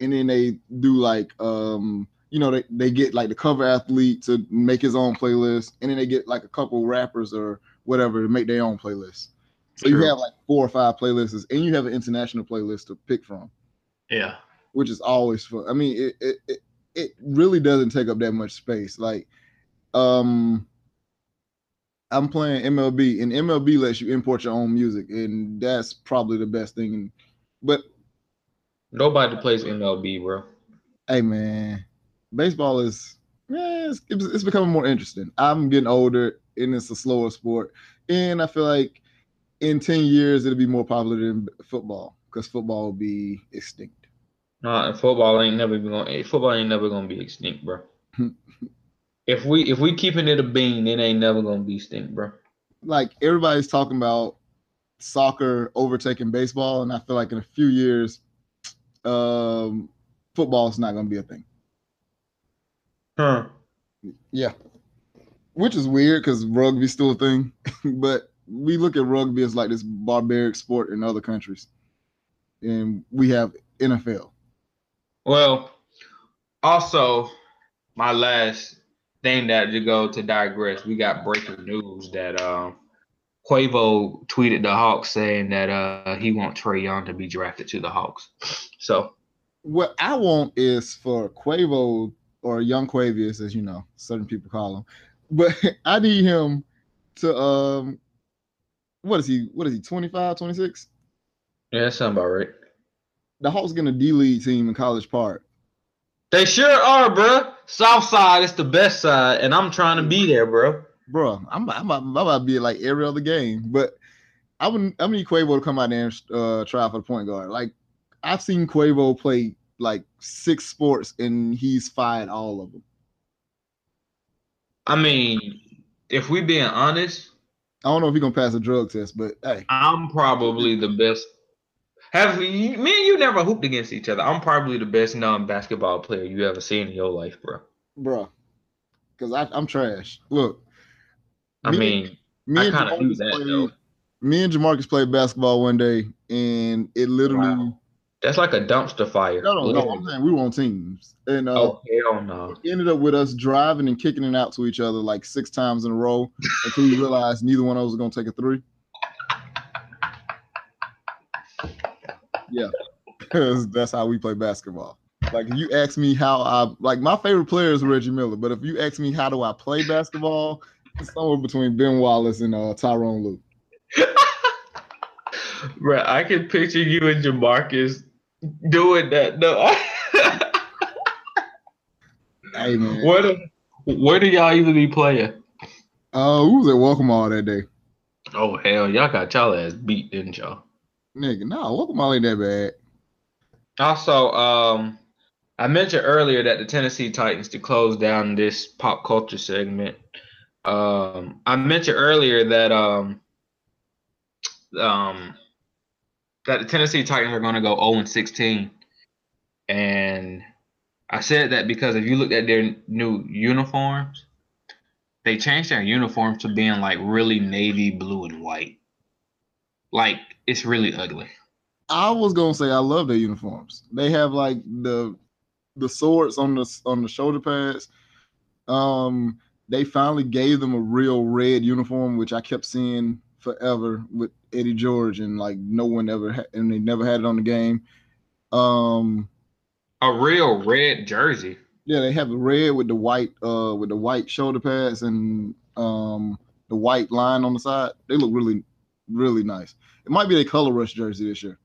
And then they do like, um, you know, they, they get like the cover athlete to make his own playlist. And then they get like a couple rappers or whatever to make their own playlist. So True. you have like four or five playlists and you have an international playlist to pick from. Yeah. Which is always fun. I mean, it, it, it, it really doesn't take up that much space. Like, um, I'm playing MLB, and MLB lets you import your own music, and that's probably the best thing. But nobody plays MLB, bro. Hey man, baseball is yeah, it's, it's becoming more interesting. I'm getting older, and it's a slower sport, and I feel like in ten years it'll be more popular than football because football will be extinct. Nah, football ain't never gonna. Football ain't never gonna be extinct, bro. If we if we keeping it a bean, it ain't never gonna be stink, bro. Like everybody's talking about soccer overtaking baseball, and I feel like in a few years, um, football is not gonna be a thing. Huh? Yeah. Which is weird because rugby's still a thing, but we look at rugby as like this barbaric sport in other countries, and we have NFL. Well, also my last thing that to go to digress, we got breaking news that um, Quavo tweeted the Hawks saying that uh, he wants Trae Young to be drafted to the Hawks. So, what I want is for Quavo or Young Quavius, as you know, certain people call him, but I need him to um, what is he? What is he? 25, 26? Yeah, that sounds about right. The Hawks getting a D League team in College Park. They sure are, bro. South side is the best side, and I'm trying to be there, bro. Bro, I'm I'm, I'm about to be like every other game, but I would I need Quavo to come out there and uh, try for the point guard. Like I've seen Quavo play like six sports, and he's fired all of them. I mean, if we being honest, I don't know if he's gonna pass a drug test, but hey, I'm probably the best have me and you never hooped against each other? I'm probably the best non-basketball player you ever seen in your life, bro. Bro, because I'm trash. Look, I me, mean, me I kind of knew that played, though. Me and Jamarcus played basketball one day, and it literally. Wow. That's like a dumpster fire. No, no, no. I'm saying we were on teams, and uh, oh hell no! Ended up with us driving and kicking it out to each other like six times in a row until we realized neither one of us was gonna take a three. Yeah, because that's how we play basketball. Like if you ask me how I like my favorite player is Reggie Miller, but if you ask me how do I play basketball, it's somewhere between Ben Wallace and uh, Tyronn Lue. Bro, I can picture you and Jamarcus doing that. No. hey man. Where do, where do y'all even be playing? Uh, we was at Welcome All that day. Oh hell, y'all got y'all ass beat, didn't y'all? Nigga, no, welcome all ain't that bad. Also, um, I mentioned earlier that the Tennessee Titans to close down this pop culture segment. Um, I mentioned earlier that um, um, that the Tennessee Titans are going to go 0 and 16, and I said that because if you look at their new uniforms, they changed their uniforms to being like really navy blue and white. Like it's really ugly. I was gonna say I love their uniforms. They have like the the swords on the on the shoulder pads. Um, they finally gave them a real red uniform, which I kept seeing forever with Eddie George, and like no one ever had, and they never had it on the game. Um, a real red jersey. Yeah, they have the red with the white, uh, with the white shoulder pads and um the white line on the side. They look really really nice. It might be a color rush jersey this year.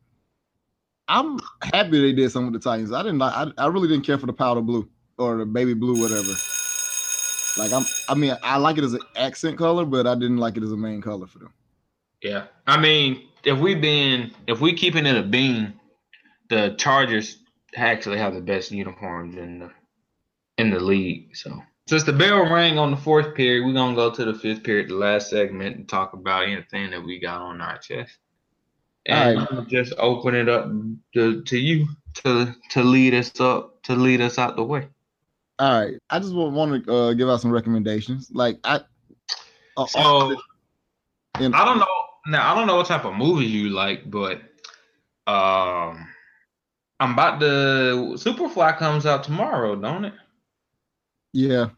I'm happy they did some with the Titans. I didn't like. I, I really didn't care for the powder blue or the baby blue, whatever. Like I'm. I mean, I like it as an accent color, but I didn't like it as a main color for them. Yeah, I mean, if we've been if we keeping it a bean, the Chargers actually have the best uniforms in the in the league. So since the bell rang on the fourth period, we're gonna go to the fifth period, the last segment, and talk about anything that we got on our chest. And right. just open it up to, to you to to lead us up to lead us out the way. All right, I just want to uh, give out some recommendations. Like I, uh, so I don't know. Now I don't know what type of movie you like, but um, I'm about to Superfly comes out tomorrow, don't it? Yeah.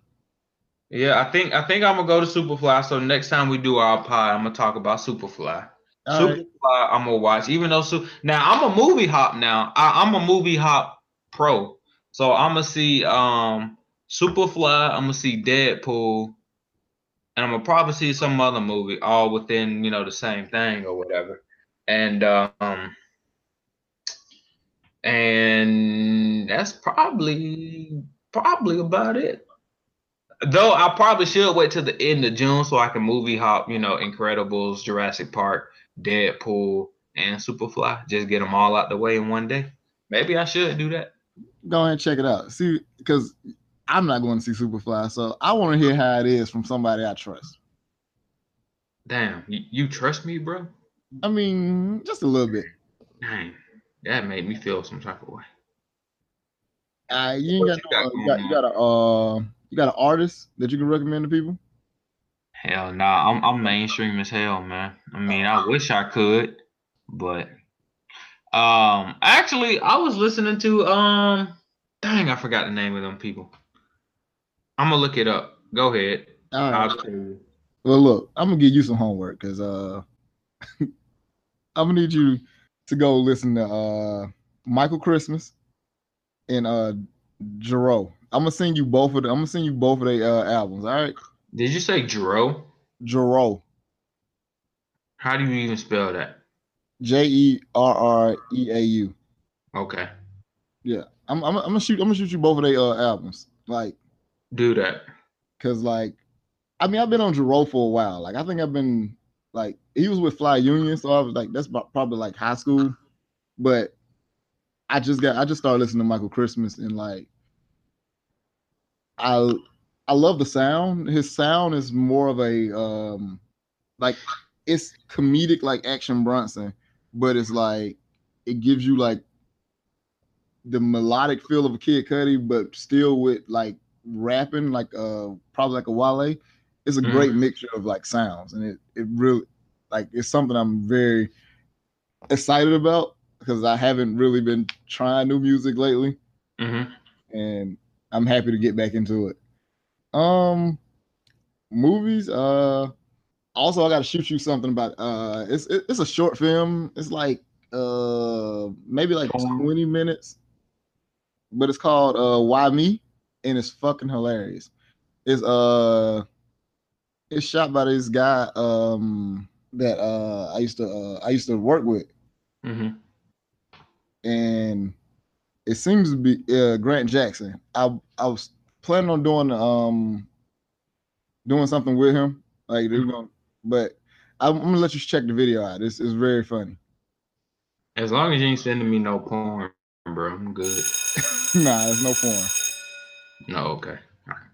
Yeah, I think I think I'm gonna go to Superfly. So next time we do our pod, I'm gonna talk about Superfly. All Superfly, right. I'm gonna watch. Even though so now I'm a movie hop now. I, I'm a movie hop pro. So I'm gonna see um Superfly. I'm gonna see Deadpool, and I'm gonna probably see some other movie, all within you know the same thing or whatever. And um, and that's probably probably about it. Though I probably should wait till the end of June so I can movie hop, you know, Incredibles, Jurassic Park, Deadpool, and Superfly. Just get them all out the way in one day. Maybe I should do that. Go ahead and check it out. See, because I'm not going to see Superfly, so I want to hear how it is from somebody I trust. Damn, you, you trust me, bro? I mean, just a little bit. Dang, that made me feel some type of way. Uh, you, ain't got, no, you, got, you got a uh, you got an artist that you can recommend to people? Hell no, nah. I'm I'm mainstream as hell, man. I mean, I wish I could, but um, actually, I was listening to um, dang, I forgot the name of them people. I'm gonna look it up. Go ahead. All right. Well, look, I'm gonna give you some homework because uh, I'm gonna need you to go listen to uh Michael Christmas and uh Jerreau. I'm gonna send you both of them. I'm gonna send you both of their uh, albums. All right. Did you say Jerreau? Jerreau. How do you even spell that? J E R R E A U. Okay. Yeah, I'm, I'm, I'm gonna shoot. I'm gonna shoot you both of their uh, albums. Like, do that. Cause like, I mean, I've been on Jerreau for a while. Like, I think I've been like, he was with Fly Union, so I was like, that's probably like high school. But I just got, I just started listening to Michael Christmas and like, I I love the sound. His sound is more of a um like it's comedic like Action Bronson, but it's like it gives you like the melodic feel of a Kid Cudi, but still with like rapping, like uh probably like a Wale. It's a mm great mixture of like sounds, and it it really like it's something I'm very excited about because I haven't really been trying new music lately, mm-hmm. and I'm happy to get back into it. Um, movies. Uh, also I got to shoot you something about. Uh, it's it's a short film. It's like uh maybe like 20 minutes, but it's called uh Why Me, and it's fucking hilarious. It's uh, it's shot by this guy um that uh I used to uh I used to work with. Mm-hmm. And it seems to be uh, Grant Jackson. I I was planning on doing um doing something with him, like mm-hmm. gonna but I'm, I'm, gonna let you check the video out. It's it's very funny. As long as you ain't sending me no porn, bro, I'm good. nah, there's no porn. No, okay.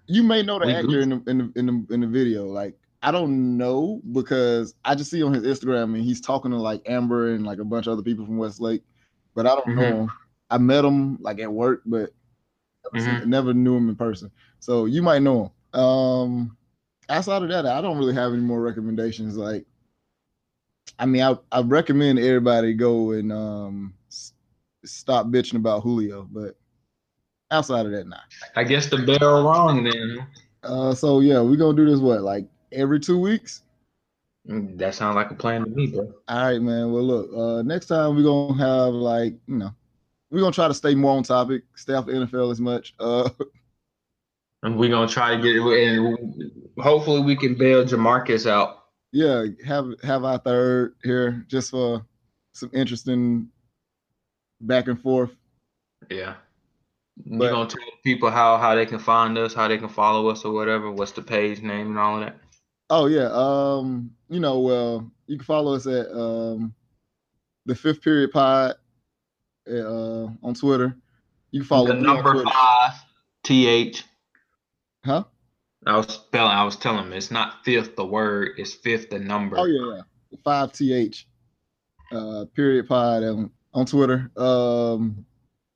You may know the we actor in the, in the in the in the video. Like I don't know because I just see on his Instagram and he's talking to like Amber and like a bunch of other people from Westlake, but I don't mm-hmm. know him. I met him like at work, but mm-hmm. never knew him in person. So you might know him. Um, outside of that, I don't really have any more recommendations. Like, I mean, I I recommend everybody go and um stop bitching about Julio, but outside of that, not. I guess the bell wrong then. Uh, so yeah, we're gonna do this what like every two weeks. Mm, that sounds like a plan to me, bro. All right, man. Well, look, uh, next time we're gonna have like you know we're gonna try to stay more on topic, stay off the NFL as much. Uh, and we're gonna try to get it, and hopefully we can bail Jamarcus out. Yeah, have have our third here just for some interesting back and forth. Yeah. But, You're gonna tell people how how they can find us, how they can follow us, or whatever. What's the page name and all of that? Oh yeah, um, you know, well, you can follow us at um, the Fifth Period Pod uh, on Twitter. You can follow the number five th. Huh? I was spelling. I was telling him it's not fifth the word. It's fifth the number. Oh yeah, yeah. Five th. Uh, period pod on, on Twitter. Um,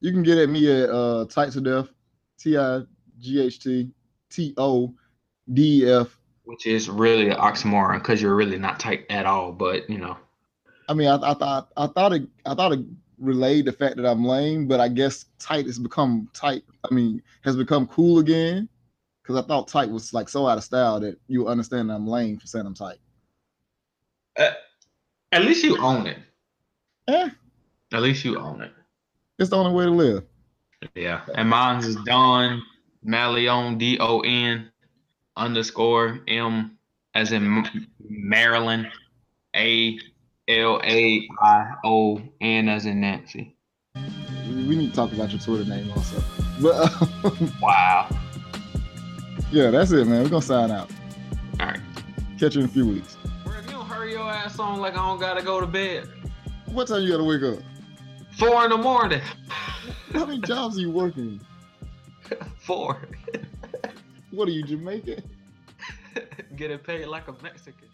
you can get at me at uh tight to death. T I G H T T O D F. Which is really an oxymoron because you're really not tight at all. But you know. I mean, I, I thought I thought it I thought it relayed the fact that I'm lame, but I guess tight has become tight. I mean, has become cool again. Because I thought tight was like so out of style that you understand that I'm lame for saying I'm tight. Uh, at least you own it. Eh, At least you own it. It's the only way to live. Yeah. And mine's is Don Malion D O N underscore M as in M- Maryland A L A I O N as in Nancy. We need to talk about your Twitter name also. But uh, Wow. yeah, that's it, man. We're gonna sign out. All right. Catch you in a few weeks. Bro, if you don't hurry your ass on like I don't gotta go to bed. What time you gotta wake up? Four in the morning. How many jobs are you working? Four. What are you, Jamaican? Getting paid like a Mexican.